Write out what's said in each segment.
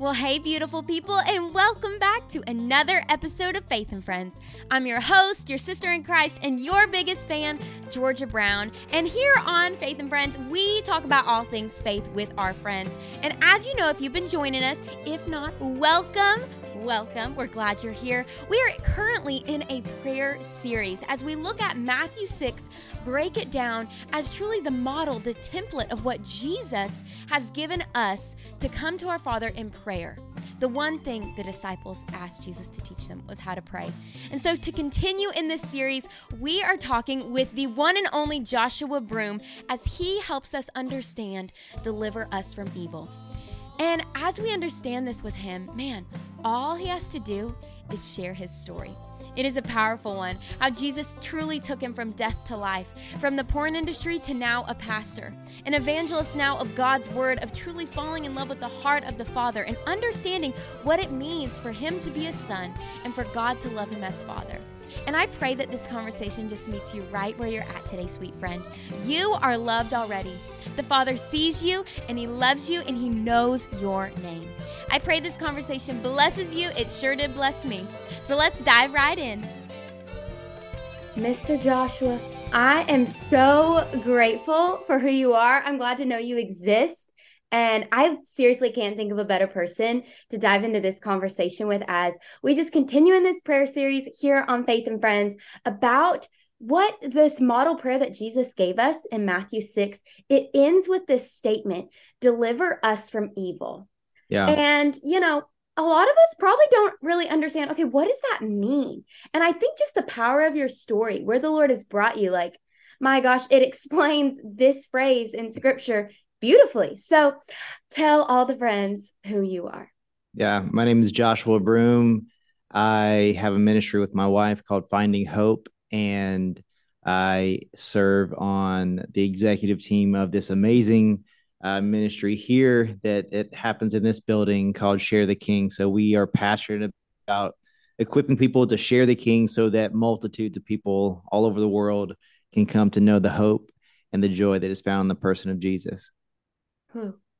Well, hey, beautiful people, and welcome back to another episode of Faith and Friends. I'm your host, your sister in Christ, and your biggest fan, Georgia Brown. And here on Faith and Friends, we talk about all things faith with our friends. And as you know, if you've been joining us, if not, welcome welcome. We're glad you're here. We are currently in a prayer series as we look at Matthew 6, break it down as truly the model, the template of what Jesus has given us to come to our Father in prayer. The one thing the disciples asked Jesus to teach them was how to pray. And so, to continue in this series, we are talking with the one and only Joshua Broome as he helps us understand, deliver us from evil. And as we understand this with him, man, all he has to do is share his story. It is a powerful one. How Jesus truly took him from death to life, from the porn industry to now a pastor, an evangelist now of God's word, of truly falling in love with the heart of the Father and understanding what it means for him to be a son and for God to love him as Father. And I pray that this conversation just meets you right where you're at today, sweet friend. You are loved already. The Father sees you and He loves you and He knows your name. I pray this conversation blesses you. It sure did bless me. So let's dive right in. Mr. Joshua, I am so grateful for who you are. I'm glad to know you exist. And I seriously can't think of a better person to dive into this conversation with as we just continue in this prayer series here on Faith and Friends about what this model prayer that Jesus gave us in Matthew 6. It ends with this statement deliver us from evil. Yeah. And, you know, a lot of us probably don't really understand okay, what does that mean? And I think just the power of your story, where the Lord has brought you, like, my gosh, it explains this phrase in scripture beautifully. So tell all the friends who you are. Yeah, my name is Joshua Broome. I have a ministry with my wife called Finding Hope, and I serve on the executive team of this amazing uh, ministry here that it happens in this building called Share the King. So we are passionate about equipping people to share the King so that multitudes of people all over the world can come to know the hope and the joy that is found in the person of Jesus.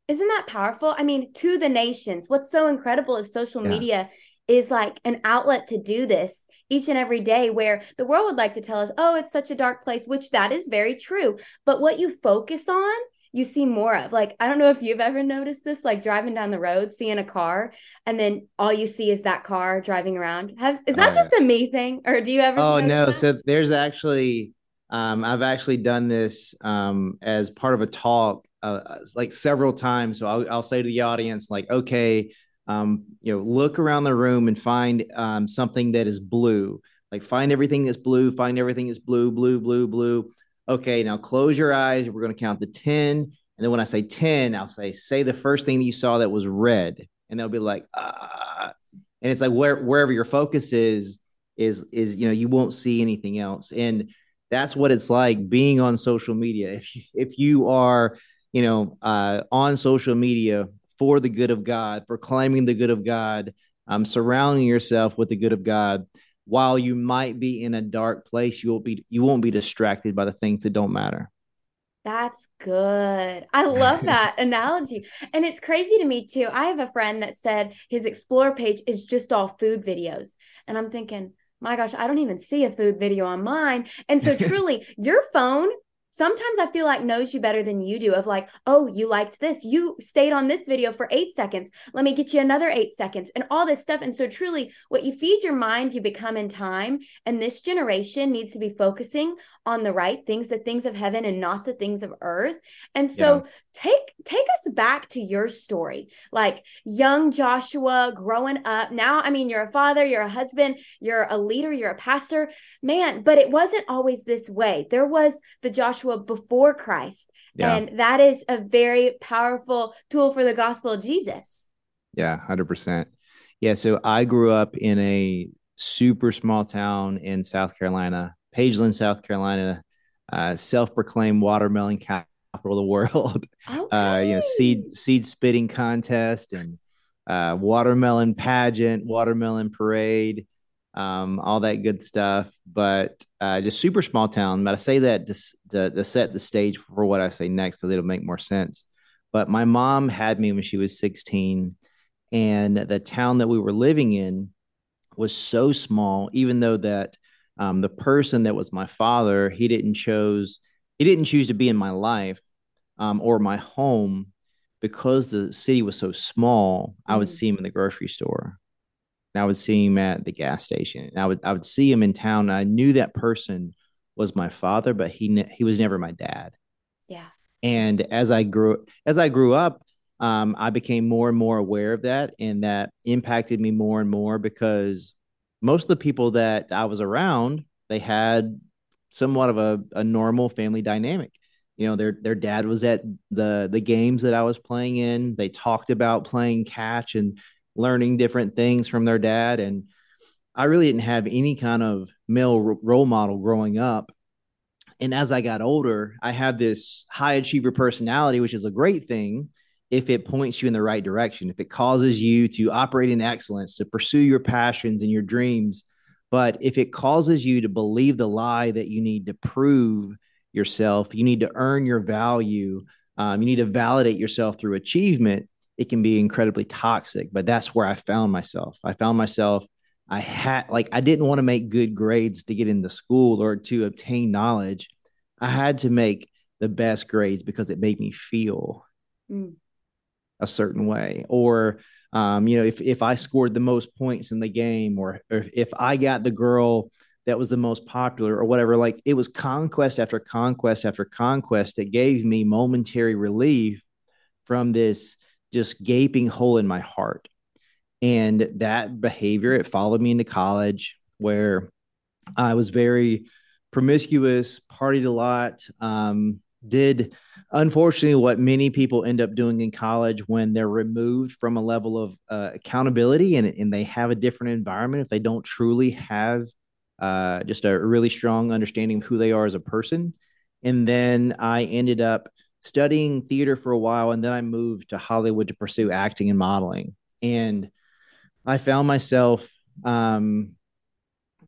Isn't that powerful? I mean, to the nations. What's so incredible is social yeah. media is like an outlet to do this each and every day where the world would like to tell us, "Oh, it's such a dark place," which that is very true. But what you focus on, you see more of. Like, I don't know if you've ever noticed this, like driving down the road, seeing a car, and then all you see is that car driving around. Has is that uh, just a me thing, or do you ever? Oh no! That? So there's actually, um, I've actually done this um, as part of a talk uh, like several times. So I'll, I'll say to the audience, like, okay, um, you know, look around the room and find um, something that is blue. Like find everything that's blue, find everything that's blue, blue, blue, blue. Okay, now close your eyes. We're going to count to 10. And then when I say 10, I'll say, say the first thing that you saw that was red. And they'll be like, ah. And it's like where, wherever your focus is, is, is, you know, you won't see anything else. And that's what it's like being on social media. If you, if you are, you know, uh, on social media for the good of God, proclaiming the good of God, um, surrounding yourself with the good of God. While you might be in a dark place, you will be you won't be distracted by the things that don't matter. That's good. I love that analogy. And it's crazy to me too. I have a friend that said his explore page is just all food videos. And I'm thinking, my gosh, I don't even see a food video on mine. And so truly, your phone sometimes I feel like knows you better than you do of like, oh, you liked this. You stayed on this video for eight seconds. Let me get you another eight seconds and all this stuff. And so truly what you feed your mind, you become in time. And this generation needs to be focusing on the right things, the things of heaven and not the things of earth. And so yeah. take take us back to your story. Like young Joshua growing up. Now, I mean, you're a father, you're a husband, you're a leader, you're a pastor. Man, but it wasn't always this way. There was the Joshua before Christ. Yeah. And that is a very powerful tool for the gospel of Jesus. Yeah, 100%. Yeah, so I grew up in a super small town in South Carolina Pageland, South Carolina, uh, self-proclaimed watermelon capital of the world. Okay. Uh, you know, seed seed spitting contest and uh, watermelon pageant, watermelon parade, um, all that good stuff. But uh, just super small town. But I say that to, to, to set the stage for what I say next because it'll make more sense. But my mom had me when she was 16 and the town that we were living in was so small even though that um, the person that was my father he didn't chose he didn't choose to be in my life um, or my home because the city was so small i would mm. see him in the grocery store. And i would see him at the gas station. And i would i would see him in town. I knew that person was my father but he ne- he was never my dad. Yeah. And as i grew as i grew up um, I became more and more aware of that, and that impacted me more and more because most of the people that I was around, they had somewhat of a, a normal family dynamic. You know, their their dad was at the the games that I was playing in. They talked about playing catch and learning different things from their dad, and I really didn't have any kind of male role model growing up. And as I got older, I had this high achiever personality, which is a great thing if it points you in the right direction, if it causes you to operate in excellence, to pursue your passions and your dreams. But if it causes you to believe the lie that you need to prove yourself, you need to earn your value, um, you need to validate yourself through achievement, it can be incredibly toxic. But that's where I found myself. I found myself, I had like, I didn't want to make good grades to get into school or to obtain knowledge. I had to make the best grades because it made me feel. Mm a certain way. Or um, you know if if i scored the most points in the game or, or if i got the girl that was the most popular or whatever like it was conquest after conquest after conquest that gave me momentary relief from this just gaping hole in my heart. And that behavior it followed me into college where i was very promiscuous partied a lot um, did unfortunately what many people end up doing in college when they're removed from a level of uh, accountability and, and they have a different environment if they don't truly have uh, just a really strong understanding of who they are as a person. And then i ended up studying theater for a while and then i moved to hollywood to pursue acting and modeling. And i found myself um,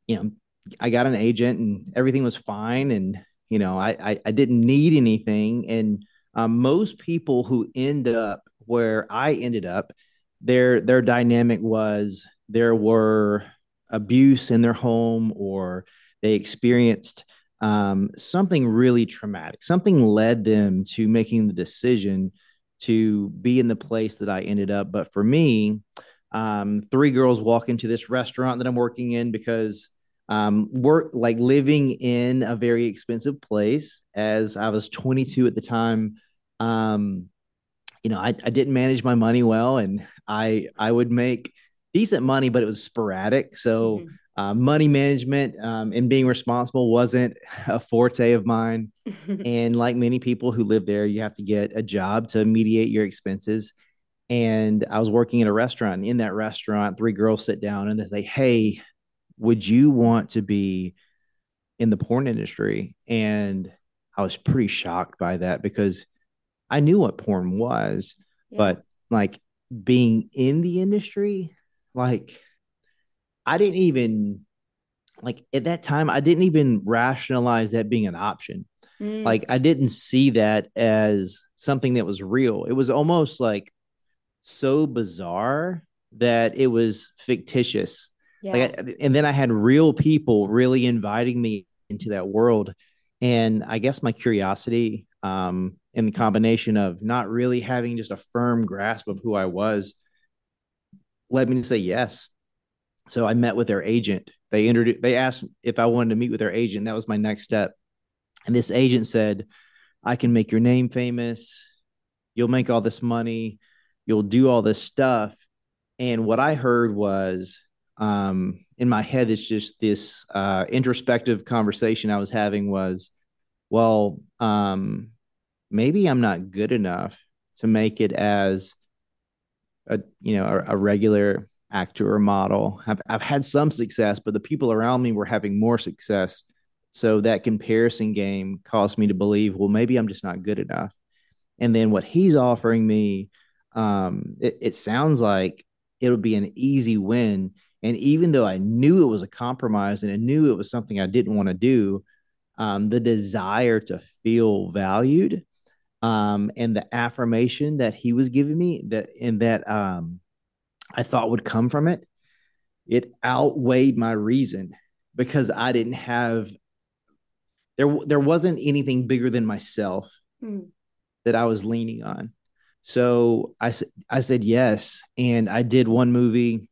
you know i got an agent and everything was fine. And you know, I I, I didn't need anything, and um, most people who end up where I ended up, their their dynamic was there were abuse in their home or they experienced um, something really traumatic. Something led them to making the decision to be in the place that I ended up. But for me, um, three girls walk into this restaurant that I'm working in because um, work like living in a very expensive place as I was 22 at the time. Um, you know, I, I didn't manage my money well and I, I would make decent money, but it was sporadic. So, mm-hmm. uh, money management um, and being responsible wasn't a forte of mine. and like many people who live there, you have to get a job to mediate your expenses. And I was working in a restaurant. In that restaurant, three girls sit down and they say, Hey, would you want to be in the porn industry? And I was pretty shocked by that because I knew what porn was, yeah. but like being in the industry, like I didn't even like at that time, I didn't even rationalize that being an option. Mm. Like I didn't see that as something that was real. It was almost like so bizarre that it was fictitious yeah. Like, and then I had real people really inviting me into that world. And I guess my curiosity, um, in the combination of not really having just a firm grasp of who I was, led me to say yes. So I met with their agent. They introduced, they asked if I wanted to meet with their agent. That was my next step. And this agent said, I can make your name famous. You'll make all this money. You'll do all this stuff. And what I heard was, um, in my head, it's just this uh, introspective conversation I was having was, well, um, maybe I'm not good enough to make it as a you know a, a regular actor or model. I've, I've had some success, but the people around me were having more success. So that comparison game caused me to believe, well, maybe I'm just not good enough. And then what he's offering me, um, it, it sounds like it'll be an easy win and even though I knew it was a compromise and I knew it was something I didn't want to do, um, the desire to feel valued um, and the affirmation that he was giving me that and that um, I thought would come from it, it outweighed my reason because I didn't have there there wasn't anything bigger than myself mm. that I was leaning on. So I I said yes, and I did one movie,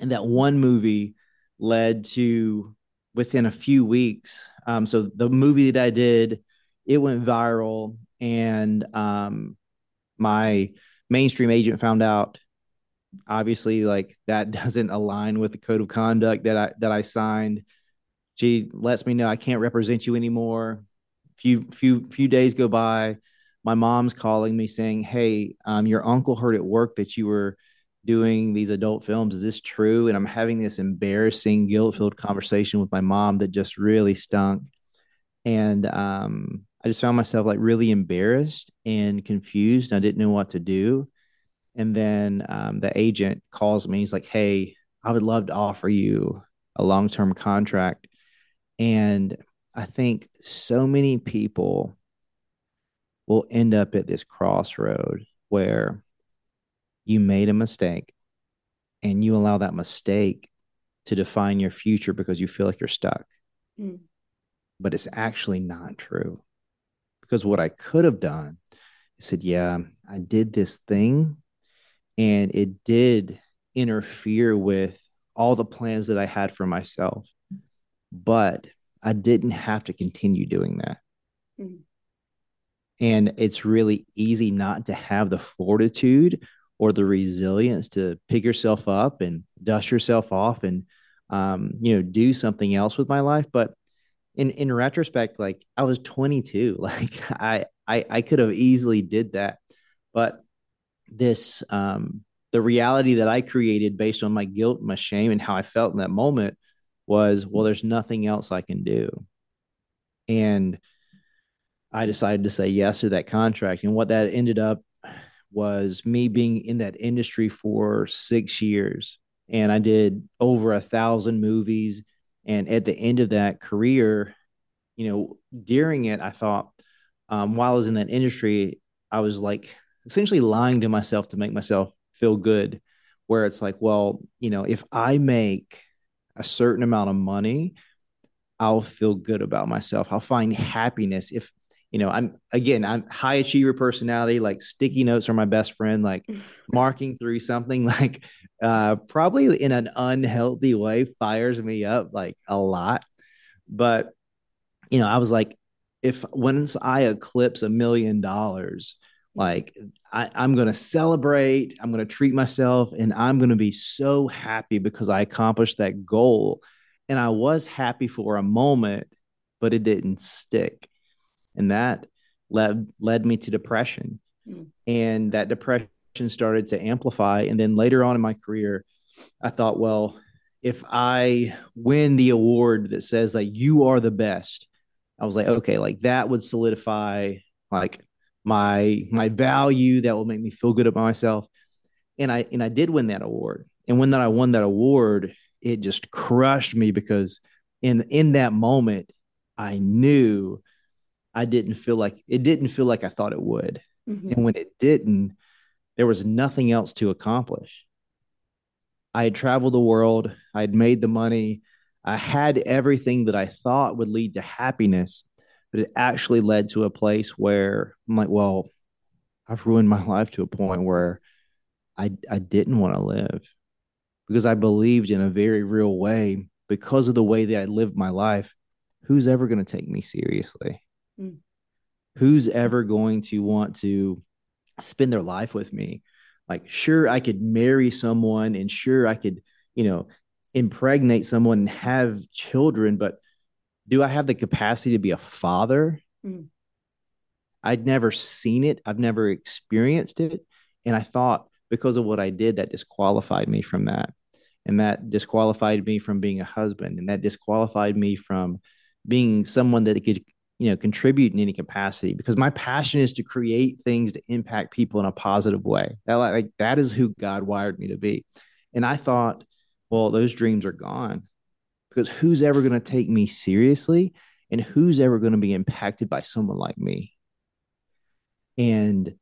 and that one movie led to within a few weeks. Um, so the movie that I did, it went viral, and um, my mainstream agent found out. Obviously, like that doesn't align with the code of conduct that I that I signed she lets me know I can't represent you anymore. Few few few days go by. My mom's calling me saying, "Hey, um, your uncle heard at work that you were doing these adult films. Is this true?" And I'm having this embarrassing, guilt-filled conversation with my mom that just really stunk. And um, I just found myself like really embarrassed and confused. I didn't know what to do. And then um, the agent calls me. He's like, "Hey, I would love to offer you a long-term contract and I think so many people will end up at this crossroad where you made a mistake and you allow that mistake to define your future because you feel like you're stuck. Mm. But it's actually not true. Because what I could have done I said, Yeah, I did this thing and it did interfere with all the plans that I had for myself but I didn't have to continue doing that. Mm-hmm. And it's really easy not to have the fortitude or the resilience to pick yourself up and dust yourself off and um, you know do something else with my life. But in in retrospect, like I was 22, like I I I could have easily did that, but this um the reality that I created based on my guilt, my shame, and how I felt in that moment was, well, there's nothing else I can do. And I decided to say yes to that contract. And what that ended up was me being in that industry for six years. And I did over a thousand movies. And at the end of that career, you know, during it, I thought, um, while I was in that industry, I was like essentially lying to myself to make myself feel good. Where it's like, well, you know, if I make a certain amount of money, I'll feel good about myself. I'll find happiness if you know i'm again i'm high achiever personality like sticky notes are my best friend like marking through something like uh probably in an unhealthy way fires me up like a lot but you know i was like if once i eclipse a million dollars like I, am going to celebrate. I'm going to treat myself and I'm going to be so happy because I accomplished that goal. And I was happy for a moment, but it didn't stick. And that led, led me to depression. Mm. And that depression started to amplify. And then later on in my career, I thought, well, if I win the award that says like you are the best, I was like, okay, like that would solidify like my my value that will make me feel good about myself and i and i did win that award and when that i won that award it just crushed me because in in that moment i knew i didn't feel like it didn't feel like i thought it would mm-hmm. and when it didn't there was nothing else to accomplish i had traveled the world i had made the money i had everything that i thought would lead to happiness but it actually led to a place where I'm like, well, I've ruined my life to a point where I I didn't want to live because I believed in a very real way because of the way that I lived my life. Who's ever going to take me seriously? Mm. Who's ever going to want to spend their life with me? Like, sure, I could marry someone and sure, I could, you know, impregnate someone and have children, but do I have the capacity to be a father? Mm. I'd never seen it, I've never experienced it. And I thought because of what I did, that disqualified me from that. And that disqualified me from being a husband. And that disqualified me from being someone that could, you know, contribute in any capacity because my passion is to create things to impact people in a positive way. That, like, that is who God wired me to be. And I thought, well, those dreams are gone because who's ever going to take me seriously and who's ever going to be impacted by someone like me and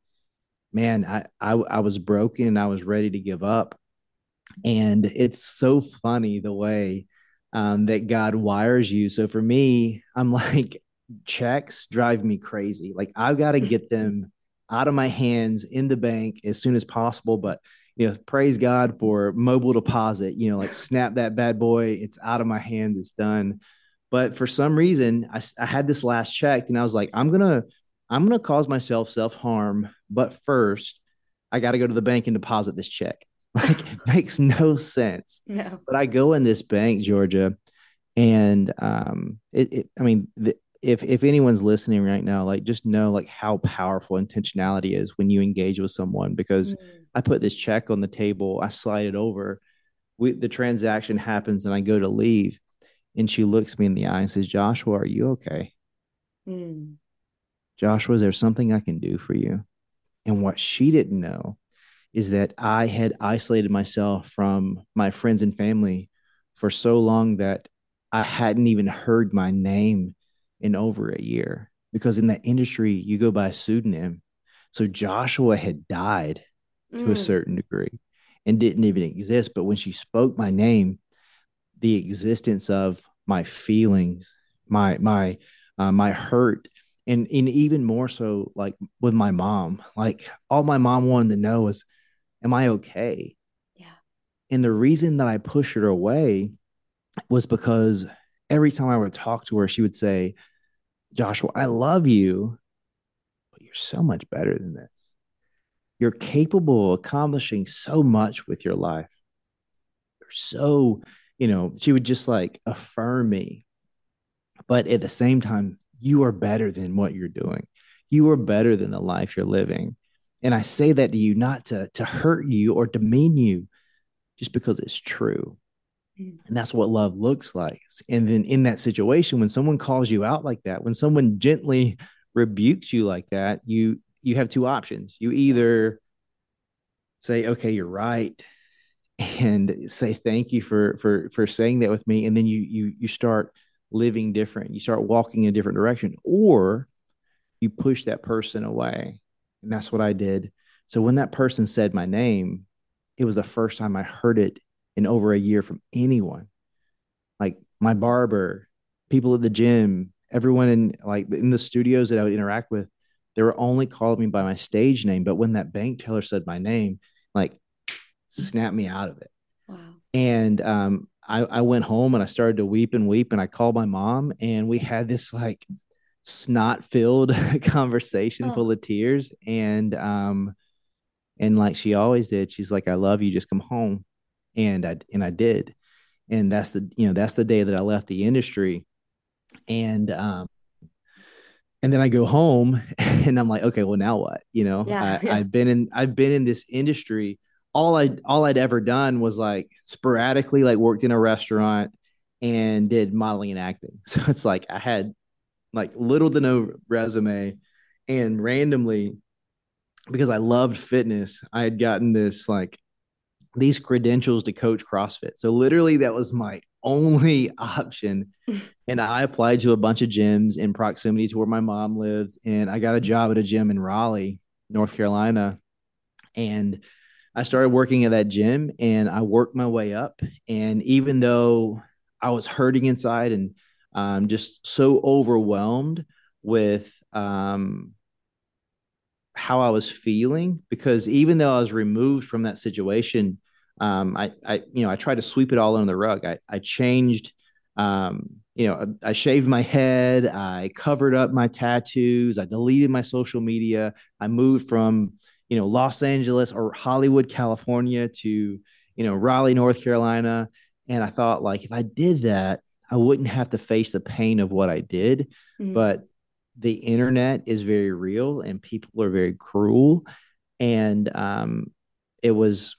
man I, I i was broken and i was ready to give up And it's so funny the way um, that God wires you. So for me, I'm like, checks drive me crazy. Like I've got to get them out of my hands in the bank as soon as possible. But you know, praise God for mobile deposit. You know, like snap that bad boy. It's out of my hands. It's done. But for some reason, I, I had this last check, and I was like, I'm gonna, I'm gonna cause myself self harm. But first, I got to go to the bank and deposit this check. Like, makes no sense. No. But I go in this bank, Georgia, and um, it, it I mean, the, if if anyone's listening right now, like just know like how powerful intentionality is when you engage with someone. Because mm. I put this check on the table, I slide it over, we, the transaction happens, and I go to leave, and she looks me in the eye and says, "Joshua, are you okay?" Mm. Joshua, is there something I can do for you? And what she didn't know is that I had isolated myself from my friends and family for so long that I hadn't even heard my name in over a year because in that industry you go by a pseudonym. So Joshua had died to mm. a certain degree and didn't even exist. But when she spoke my name, the existence of my feelings, my my uh, my hurt, and and even more so like with my mom, like all my mom wanted to know was, "Am I okay?" Yeah. And the reason that I pushed her away was because every time I would talk to her, she would say, Joshua, I love you, but you're so much better than this. You're capable of accomplishing so much with your life. You're so, you know, she would just like affirm me. But at the same time, you are better than what you're doing. You are better than the life you're living. And I say that to you not to, to hurt you or demean you, just because it's true. Mm. And that's what love looks like. And then in that situation, when someone calls you out like that, when someone gently rebukes you like that, you you have two options. You either say, okay, you're right, and say thank you for for for saying that with me, and then you you you start living different. You start walking in a different direction, or you push that person away. And that's what I did. So when that person said my name, it was the first time I heard it in over a year from anyone. Like my barber, people at the gym, everyone in like in the studios that I would interact with, they were only calling me by my stage name. But when that bank teller said my name, like snapped me out of it. Wow. And um, I, I went home and I started to weep and weep. And I called my mom and we had this like snot filled conversation oh. full of tears. And um, and like she always did, she's like, I love you, just come home and I and I did, and that's the you know that's the day that I left the industry, and um, and then I go home and I'm like, okay, well now what? You know, yeah, I, yeah. I've been in I've been in this industry. All I all I'd ever done was like sporadically like worked in a restaurant and did modeling and acting. So it's like I had like little to no resume, and randomly because I loved fitness, I had gotten this like these credentials to coach CrossFit. So literally that was my only option. and I applied to a bunch of gyms in proximity to where my mom lived. And I got a job at a gym in Raleigh, North Carolina. And I started working at that gym and I worked my way up. And even though I was hurting inside and um, just so overwhelmed with um, how I was feeling because even though I was removed from that situation, um, I, I, you know, I tried to sweep it all under the rug. I, I changed, um, you know, I shaved my head, I covered up my tattoos, I deleted my social media, I moved from, you know, Los Angeles or Hollywood, California to, you know, Raleigh, North Carolina. And I thought, like, if I did that, I wouldn't have to face the pain of what I did. Mm-hmm. But the internet is very real and people are very cruel. And um, it was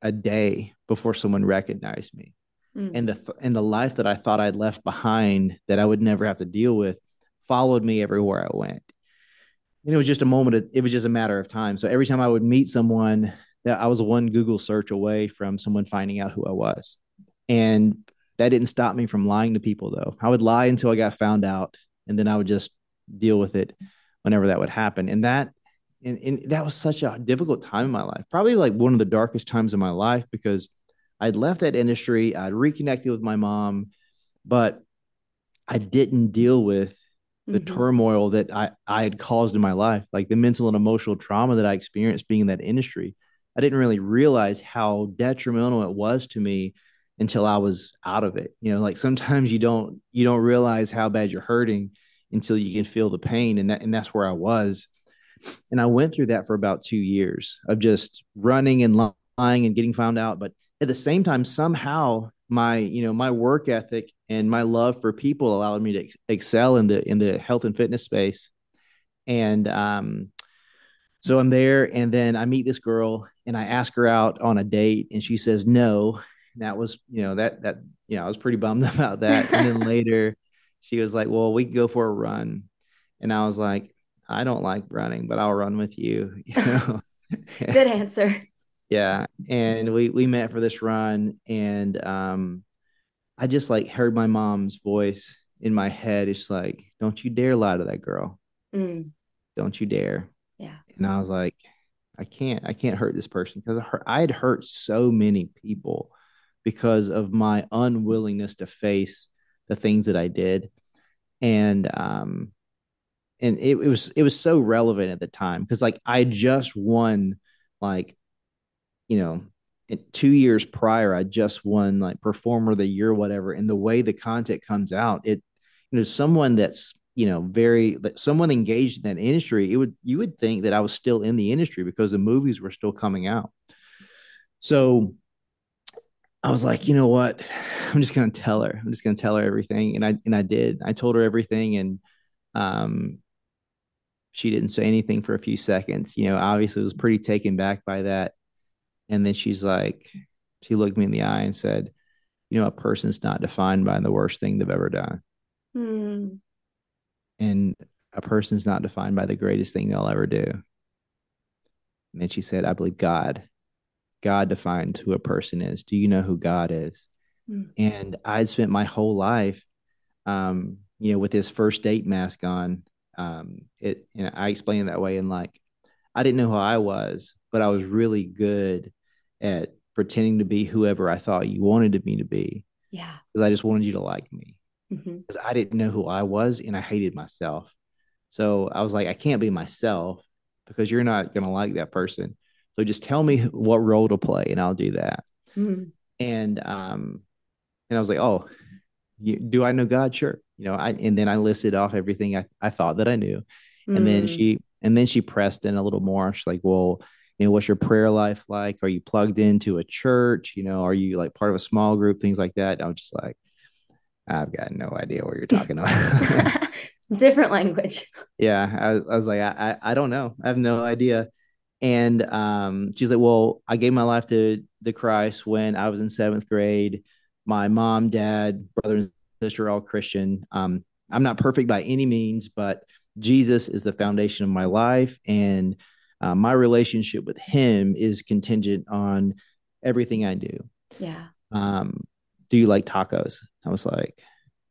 a day before someone recognized me. Mm. And the and the life that I thought I'd left behind that I would never have to deal with followed me everywhere I went. And it was just a moment of, it was just a matter of time. So every time I would meet someone that I was one Google search away from someone finding out who I was. And that didn't stop me from lying to people though. I would lie until I got found out and then I would just deal with it whenever that would happen. And that and, and that was such a difficult time in my life probably like one of the darkest times in my life because i'd left that industry i'd reconnected with my mom but i didn't deal with the mm-hmm. turmoil that I, I had caused in my life like the mental and emotional trauma that i experienced being in that industry i didn't really realize how detrimental it was to me until i was out of it you know like sometimes you don't you don't realize how bad you're hurting until you can feel the pain and that and that's where i was and I went through that for about two years of just running and lying and getting found out. But at the same time, somehow my, you know, my work ethic and my love for people allowed me to excel in the in the health and fitness space. And um, so I'm there, and then I meet this girl, and I ask her out on a date, and she says no. And that was, you know, that that you know, I was pretty bummed about that. And then later, she was like, "Well, we can go for a run," and I was like, I don't like running, but I'll run with you. You know? Good answer. yeah. And we we met for this run and um I just like heard my mom's voice in my head. It's like, don't you dare lie to that girl. Mm. Don't you dare. Yeah. And I was like, I can't, I can't hurt this person because I had hurt so many people because of my unwillingness to face the things that I did. And um and it, it was it was so relevant at the time because like I just won like you know two years prior I just won like performer of the year whatever and the way the content comes out it you know someone that's you know very someone engaged in that industry it would you would think that I was still in the industry because the movies were still coming out so I was like, you know what? I'm just gonna tell her. I'm just gonna tell her everything, and I and I did. I told her everything, and um, she didn't say anything for a few seconds. You know, obviously was pretty taken back by that. And then she's like, she looked me in the eye and said, you know, a person's not defined by the worst thing they've ever done. Hmm. And a person's not defined by the greatest thing they'll ever do. And then she said, I believe God. God defines who a person is. Do you know who God is? Hmm. And I'd spent my whole life, um, you know, with this first date mask on, um, it you know I explained it that way and like I didn't know who I was, but I was really good at pretending to be whoever I thought you wanted me to be. Yeah, because I just wanted you to like me because mm-hmm. I didn't know who I was and I hated myself. So I was like, I can't be myself because you're not gonna like that person. So just tell me what role to play and I'll do that. Mm-hmm. And um, and I was like, oh, you, do I know God? Sure you know, I and then I listed off everything I, I thought that I knew. Mm. And then mm. she and then she pressed in a little more. She's like, well, you know, what's your prayer life like? Are you plugged into a church? You know, are you like part of a small group? Things like that. I was just like, I've got no idea what you're talking about. Different language. Yeah. I, I was like, I, I, I don't know. I have no idea. And um, she's like, Well, I gave my life to the Christ when I was in seventh grade. My mom, dad, brother, and sister, are all Christian. Um, I'm not perfect by any means, but Jesus is the foundation of my life, and uh, my relationship with Him is contingent on everything I do. Yeah. Um, do you like tacos? I was like,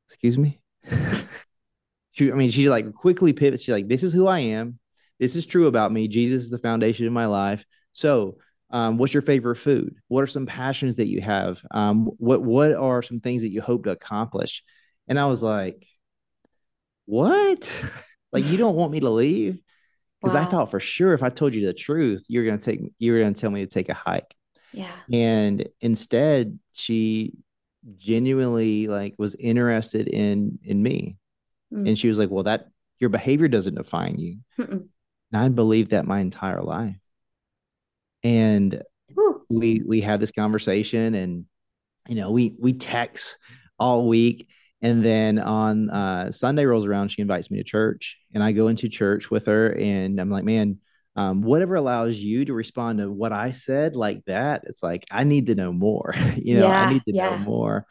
excuse me. she, I mean, she like quickly pivots. She's like, this is who I am. This is true about me. Jesus is the foundation of my life. So um, what's your favorite food? What are some passions that you have? Um, what what are some things that you hope to accomplish? And I was like, what? like you don't want me to leave? Because wow. I thought for sure if I told you the truth, you're gonna take you're gonna tell me to take a hike. Yeah. And instead, she genuinely like was interested in in me, mm. and she was like, "Well, that your behavior doesn't define you." Mm-mm. And I believed that my entire life. And we we had this conversation and you know we we text all week. And then on uh, sunday rolls around she invites me to church. And i go into church with her and i'm like man um, whatever allows you to respond to what i said like that it's like i need to know more. You know yeah, i need to yeah. know more.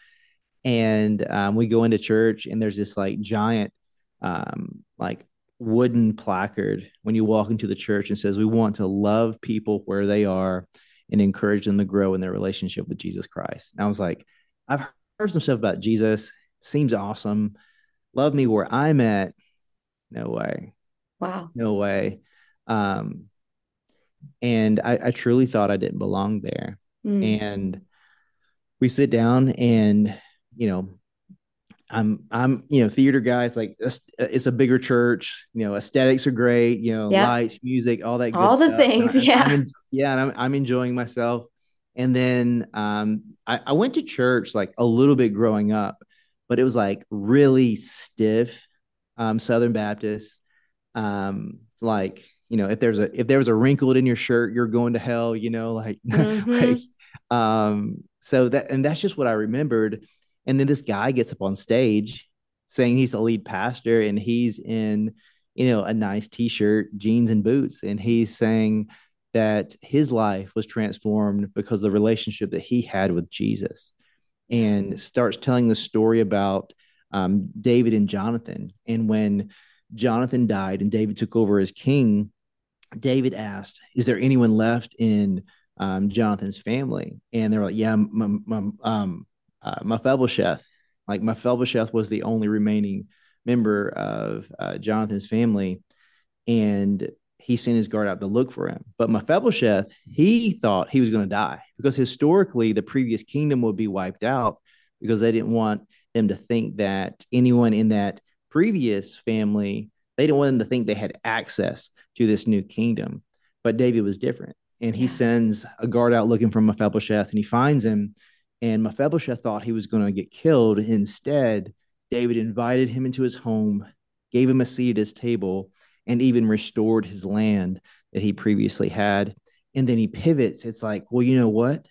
And um, we go into church and there's this like giant um, like wooden placard when you walk into the church and says, We want to love people where they are and encourage them to grow in their relationship with Jesus Christ. And I was like, I've heard some stuff about Jesus, seems awesome. Love me where I'm at. No way. Wow. No way. Um, and I, I truly thought I didn't belong there. Mm. And we sit down and, you know, I'm I'm you know theater guys like it's a bigger church you know aesthetics are great you know yep. lights music all that all the stuff. things I, yeah I'm yeah and I'm I'm enjoying myself and then um I, I went to church like a little bit growing up but it was like really stiff um Southern Baptist um it's like you know if there's a if there was a wrinkled in your shirt you're going to hell you know like mm-hmm. like um so that and that's just what I remembered and then this guy gets up on stage saying he's the lead pastor and he's in, you know, a nice t-shirt, jeans and boots. And he's saying that his life was transformed because of the relationship that he had with Jesus and starts telling the story about um, David and Jonathan. And when Jonathan died and David took over as king, David asked, Is there anyone left in um, Jonathan's family? And they were like, Yeah, my, my, um, uh, Mephibosheth. Like Mephibosheth was the only remaining member of uh, Jonathan's family, and he sent his guard out to look for him. But Mephibosheth, he thought he was going to die because historically the previous kingdom would be wiped out because they didn't want them to think that anyone in that previous family they didn't want them to think they had access to this new kingdom. But David was different, and he yeah. sends a guard out looking for Mephibosheth, and he finds him and Mephibosheth thought he was going to get killed. Instead, David invited him into his home, gave him a seat at his table, and even restored his land that he previously had. And then he pivots. It's like, well, you know what?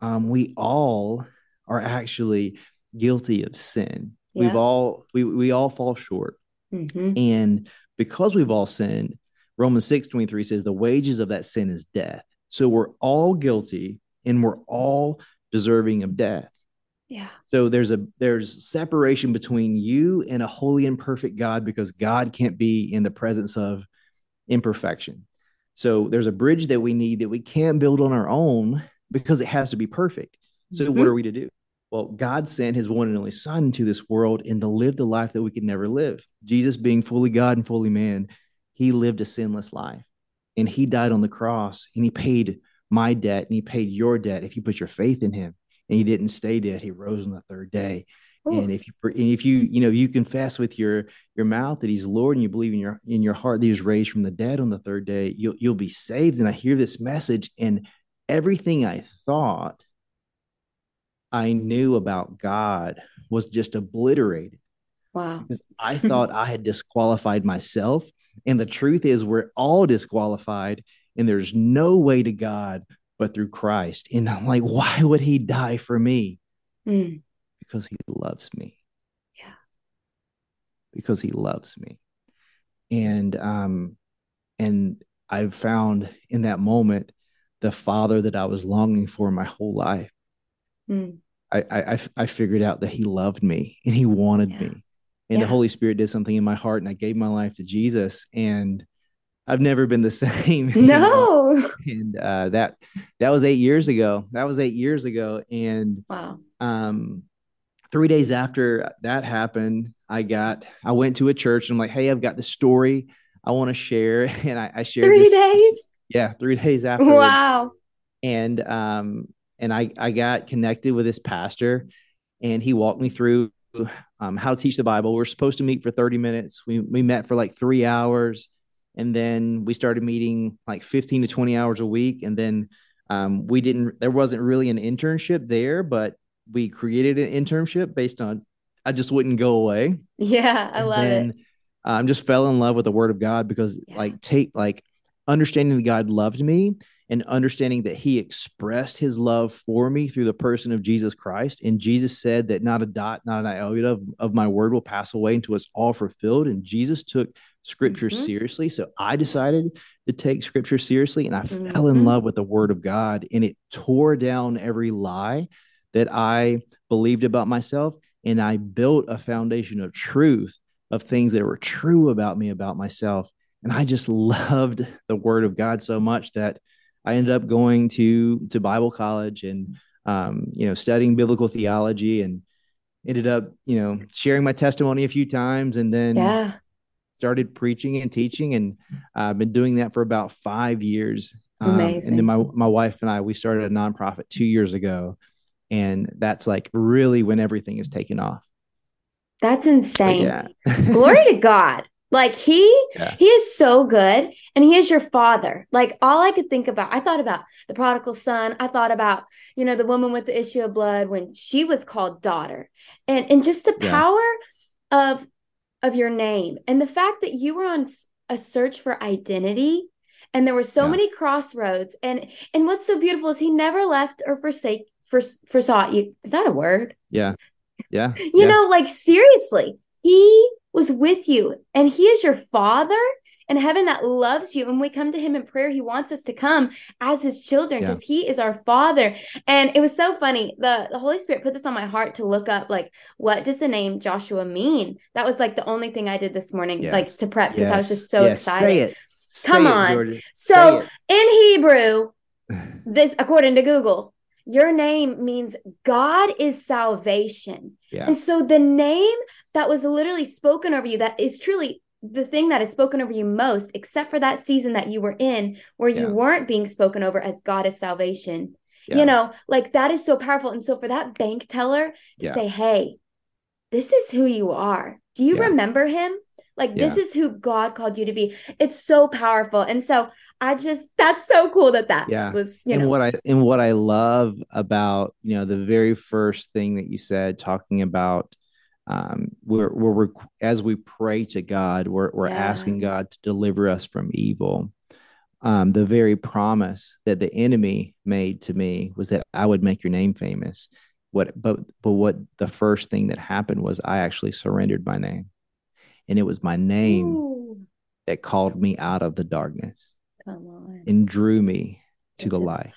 Um, we all are actually guilty of sin. Yeah. We've all we we all fall short. Mm-hmm. And because we've all sinned, Romans 6 23 says the wages of that sin is death. So we're all guilty and we're all deserving of death. Yeah. So there's a there's separation between you and a holy and perfect God because God can't be in the presence of imperfection. So there's a bridge that we need that we can't build on our own because it has to be perfect. So mm-hmm. what are we to do? Well, God sent his one and only son into this world and to live the life that we could never live. Jesus being fully God and fully man, he lived a sinless life. And he died on the cross and he paid my debt and he paid your debt if you put your faith in him and he didn't stay dead he rose on the third day Ooh. and if you and if you you know you confess with your your mouth that he's lord and you believe in your in your heart that he's raised from the dead on the third day you'll you'll be saved and i hear this message and everything i thought i knew about god was just obliterated Wow. Because I thought I had disqualified myself. And the truth is, we're all disqualified and there's no way to God but through Christ. And I'm like, why would he die for me? Mm. Because he loves me. Yeah. Because he loves me. And um and I've found in that moment the father that I was longing for my whole life. Mm. I, I I figured out that he loved me and he wanted yeah. me. And yeah. the Holy Spirit did something in my heart and I gave my life to Jesus and I've never been the same. No. Know? And uh, that that was eight years ago. That was eight years ago. And wow. Um, three days after that happened, I got I went to a church and I'm like, hey, I've got the story I want to share. And I, I shared three this, days. Yeah, three days after. Wow. And um, and I I got connected with this pastor, and he walked me through um, how to teach the Bible. We are supposed to meet for 30 minutes. We we met for like three hours and then we started meeting like 15 to 20 hours a week and then um, we didn't there wasn't really an internship there but we created an internship based on i just wouldn't go away yeah i love and it i um, just fell in love with the word of god because yeah. like take like understanding that god loved me and understanding that he expressed his love for me through the person of Jesus Christ. And Jesus said that not a dot, not an iota of, of my word will pass away until it's all fulfilled. And Jesus took scripture mm-hmm. seriously. So I decided to take scripture seriously and I mm-hmm. fell in love with the word of God and it tore down every lie that I believed about myself. And I built a foundation of truth of things that were true about me, about myself. And I just loved the word of God so much that I ended up going to to Bible college and um, you know studying biblical theology and ended up you know sharing my testimony a few times and then yeah started preaching and teaching, and I've been doing that for about five years. Um, and then my my wife and I we started a nonprofit two years ago, and that's like really when everything is taken off. That's insane. yeah. Glory to God. Like he yeah. he is so good and he is your father. Like all I could think about, I thought about the prodigal son. I thought about, you know, the woman with the issue of blood when she was called daughter. And and just the yeah. power of of your name and the fact that you were on a search for identity and there were so yeah. many crossroads and and what's so beautiful is he never left or forsake for forsought you. Is that a word? Yeah. Yeah. you know, like seriously, he was with you and he is your father in heaven that loves you. And we come to him in prayer, he wants us to come as his children because yeah. he is our father. And it was so funny. The, the Holy Spirit put this on my heart to look up, like, what does the name Joshua mean? That was like the only thing I did this morning, yes. like to prep because yes. I was just so yes. excited. Say it. Come on. So in Hebrew, this, according to Google, your name means God is salvation. Yeah. And so the name that was literally spoken over you, that is truly the thing that is spoken over you most, except for that season that you were in where you weren't being spoken over as God is salvation. Yeah. You know, like that is so powerful. And so for that bank teller to say, hey, this is who you are. Do you remember him? Like, this is who God called you to be. It's so powerful. And so I just that's so cool that that yeah. was you and know what I and what I love about you know the very first thing that you said talking about um we're we're as we pray to God we're we're yeah. asking God to deliver us from evil um the very promise that the enemy made to me was that I would make your name famous what but but what the first thing that happened was I actually surrendered my name and it was my name Ooh. that called me out of the darkness Come on. And drew me to the light.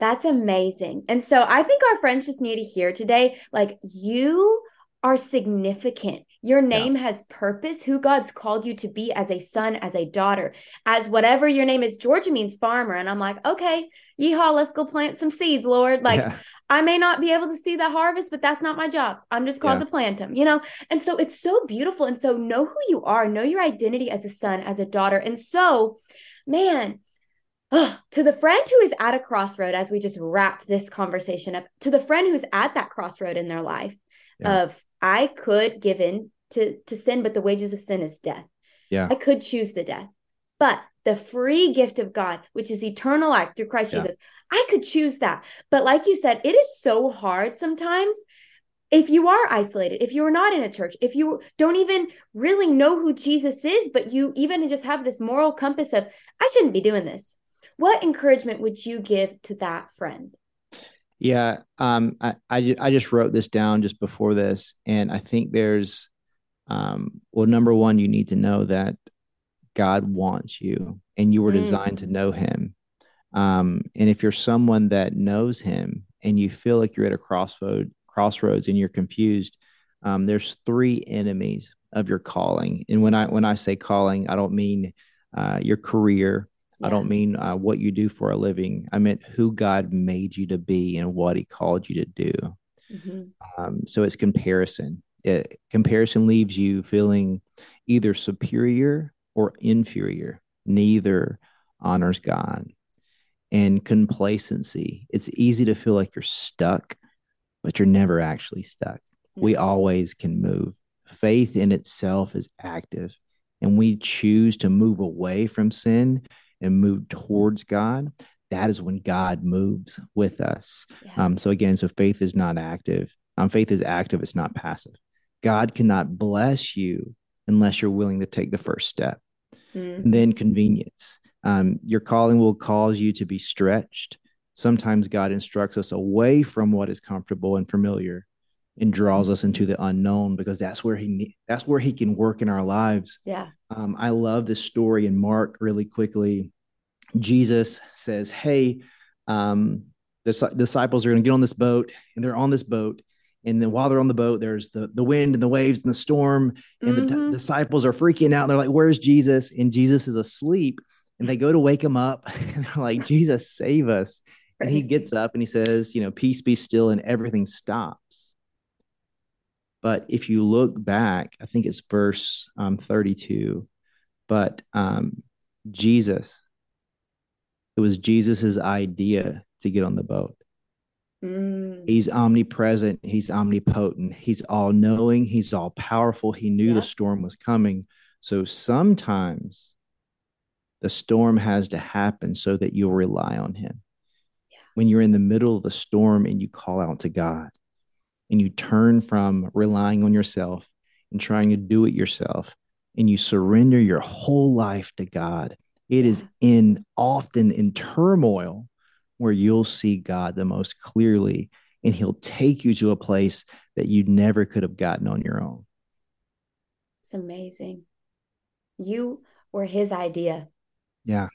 That's amazing. And so I think our friends just need to hear today like, you are significant. Your name yeah. has purpose, who God's called you to be as a son, as a daughter, as whatever your name is. Georgia means farmer. And I'm like, okay, yeehaw, let's go plant some seeds, Lord. Like, yeah. I may not be able to see the harvest, but that's not my job. I'm just called yeah. to plant them, you know? And so it's so beautiful. And so know who you are, know your identity as a son, as a daughter. And so, man, to the friend who is at a crossroad, as we just wrap this conversation up, to the friend who's at that crossroad in their life yeah. of, I could give in to, to sin, but the wages of sin is death. Yeah. I could choose the death. But the free gift of God, which is eternal life through Christ yeah. Jesus, I could choose that. But like you said, it is so hard sometimes if you are isolated, if you're not in a church, if you don't even really know who Jesus is, but you even just have this moral compass of, I shouldn't be doing this. What encouragement would you give to that friend? Yeah, um, I, I, I just wrote this down just before this, and I think there's, um, well, number one, you need to know that God wants you, and you were designed mm. to know Him, um, and if you're someone that knows him and you feel like you're at a crossroad, crossroads and you're confused, um, there's three enemies of your calling. And when I when I say calling, I don't mean uh, your career. Yeah. I don't mean uh, what you do for a living. I meant who God made you to be and what He called you to do. Mm-hmm. Um, so it's comparison. It, comparison leaves you feeling either superior or inferior. Neither honors God and complacency. It's easy to feel like you're stuck, but you're never actually stuck. We always can move. Faith in itself is active, and we choose to move away from sin and move towards God. That is when God moves with us. Yeah. Um, so again, so faith is not active. Um, faith is active; it's not passive. God cannot bless you unless you're willing to take the first step. And then convenience. Um, your calling will cause you to be stretched. Sometimes God instructs us away from what is comfortable and familiar and draws us into the unknown because that's where he that's where he can work in our lives. Yeah. Um, I love this story in Mark really quickly. Jesus says, "Hey, um, the disciples are going to get on this boat, and they're on this boat, and then while they're on the boat, there's the the wind and the waves and the storm, and mm-hmm. the t- disciples are freaking out. They're like, "Where's Jesus?" And Jesus is asleep and they go to wake him up and they're like jesus save us and he gets up and he says you know peace be still and everything stops But if you look back, I think it's verse um, 32, but um, Jesus, it was Jesus's idea to get on the boat. Mm. He's omnipresent. He's omnipotent. He's all knowing. He's all powerful. He knew yeah. the storm was coming. So sometimes the storm has to happen so that you'll rely on Him. Yeah. When you're in the middle of the storm and you call out to God and you turn from relying on yourself and trying to do it yourself and you surrender your whole life to God, it is in often in turmoil where you'll see God the most clearly and he'll take you to a place that you never could have gotten on your own. It's amazing. You were his idea. Yeah.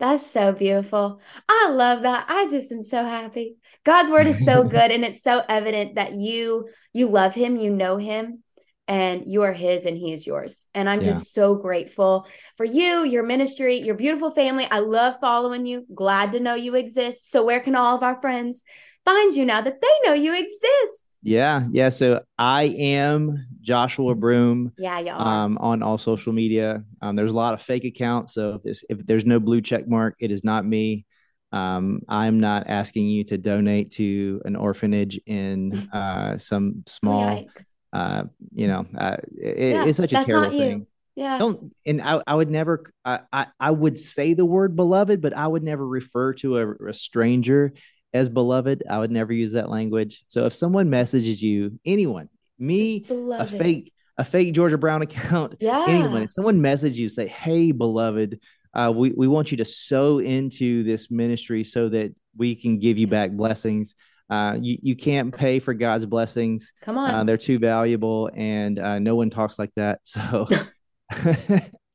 That's so beautiful. I love that. I just am so happy. God's word is so good and it's so evident that you you love him, you know him, and you are his and he is yours. And I'm yeah. just so grateful for you, your ministry, your beautiful family. I love following you. Glad to know you exist. So, where can all of our friends find you now that they know you exist? Yeah, yeah. So I am Joshua Broome. Yeah, y'all. Um, on all social media. Um, there's a lot of fake accounts. So if there's, if there's no blue check mark, it is not me. Um, I'm not asking you to donate to an orphanage in uh, some small Yikes uh, you know, uh, it, yeah, it's such a terrible thing. Yeah. Don't and I, I would never I, I, I would say the word beloved, but I would never refer to a, a stranger as beloved. I would never use that language. So if someone messages you, anyone, me, a fake a fake Georgia Brown account, yeah. anyone, if someone messages you, say, Hey, beloved, uh, we, we want you to sow into this ministry so that we can give you back blessings. Uh, you, you can't pay for God's blessings. Come on. Uh, they're too valuable and uh, no one talks like that. So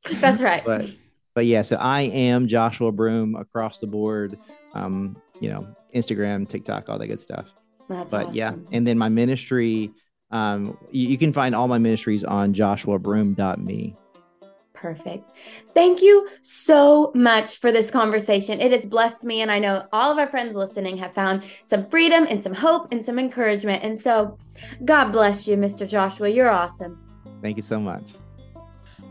that's right. But, but yeah, so I am Joshua Broome across the board. Um, you know, Instagram, TikTok, all that good stuff. That's but awesome. yeah, and then my ministry, um, you, you can find all my ministries on joshuabroome.me. Perfect. Thank you so much for this conversation. It has blessed me, and I know all of our friends listening have found some freedom and some hope and some encouragement. And so, God bless you, Mr. Joshua. You're awesome. Thank you so much.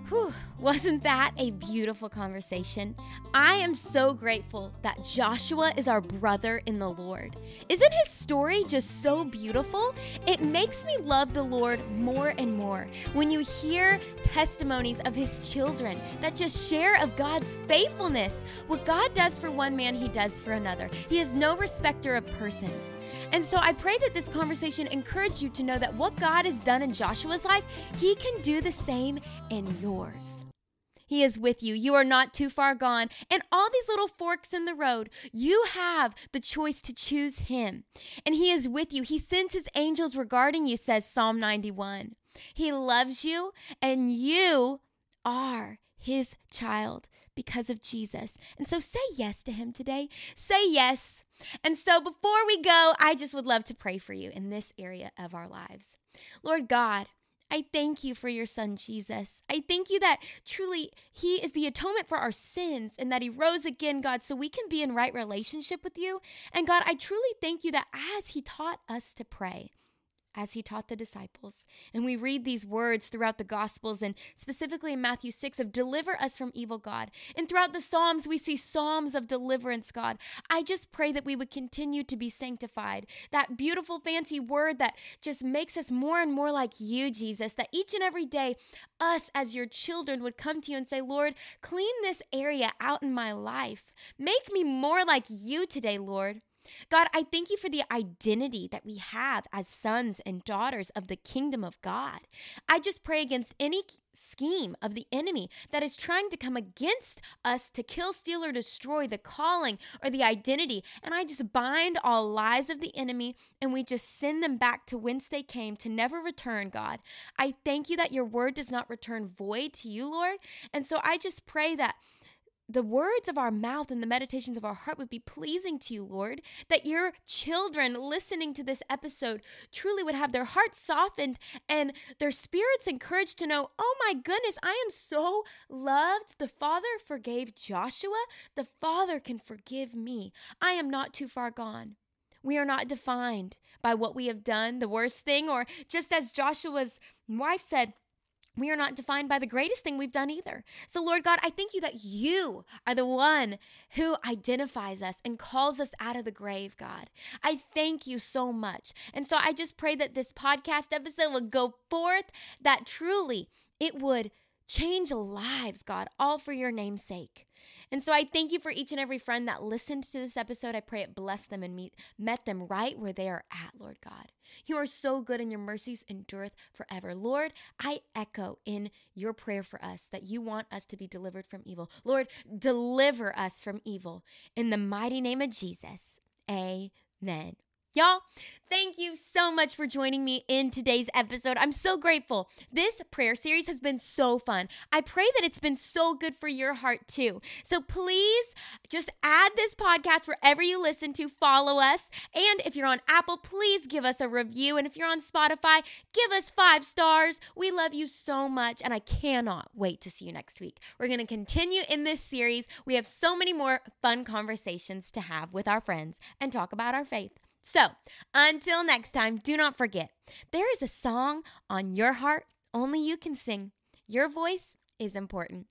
Whew. Wasn't that a beautiful conversation? I am so grateful that Joshua is our brother in the Lord. Isn't his story just so beautiful? It makes me love the Lord more and more when you hear testimonies of his children that just share of God's faithfulness. What God does for one man, he does for another. He is no respecter of persons. And so I pray that this conversation encouraged you to know that what God has done in Joshua's life, he can do the same in yours. He is with you. You are not too far gone. And all these little forks in the road, you have the choice to choose Him. And He is with you. He sends His angels regarding you, says Psalm 91. He loves you, and you are His child because of Jesus. And so say yes to Him today. Say yes. And so before we go, I just would love to pray for you in this area of our lives. Lord God, I thank you for your son, Jesus. I thank you that truly he is the atonement for our sins and that he rose again, God, so we can be in right relationship with you. And God, I truly thank you that as he taught us to pray, as he taught the disciples. And we read these words throughout the Gospels and specifically in Matthew 6 of deliver us from evil, God. And throughout the Psalms, we see Psalms of deliverance, God. I just pray that we would continue to be sanctified. That beautiful, fancy word that just makes us more and more like you, Jesus. That each and every day, us as your children would come to you and say, Lord, clean this area out in my life. Make me more like you today, Lord. God, I thank you for the identity that we have as sons and daughters of the kingdom of God. I just pray against any scheme of the enemy that is trying to come against us to kill, steal, or destroy the calling or the identity. And I just bind all lies of the enemy and we just send them back to whence they came to never return, God. I thank you that your word does not return void to you, Lord. And so I just pray that the words of our mouth and the meditations of our heart would be pleasing to you, Lord. That your children listening to this episode truly would have their hearts softened and their spirits encouraged to know, oh my goodness, I am so loved. The Father forgave Joshua. The Father can forgive me. I am not too far gone. We are not defined by what we have done, the worst thing, or just as Joshua's wife said, we are not defined by the greatest thing we've done either. So, Lord God, I thank you that you are the one who identifies us and calls us out of the grave, God. I thank you so much. And so I just pray that this podcast episode will go forth, that truly it would change lives, God, all for your name's sake. And so I thank you for each and every friend that listened to this episode. I pray it blessed them and meet, met them right where they are at, Lord God. You are so good and your mercies endureth forever. Lord, I echo in your prayer for us that you want us to be delivered from evil. Lord, deliver us from evil. In the mighty name of Jesus, amen. Y'all, thank you so much for joining me in today's episode. I'm so grateful. This prayer series has been so fun. I pray that it's been so good for your heart too. So please just add this podcast wherever you listen to, follow us. And if you're on Apple, please give us a review. And if you're on Spotify, give us five stars. We love you so much. And I cannot wait to see you next week. We're going to continue in this series. We have so many more fun conversations to have with our friends and talk about our faith. So, until next time, do not forget there is a song on your heart only you can sing. Your voice is important.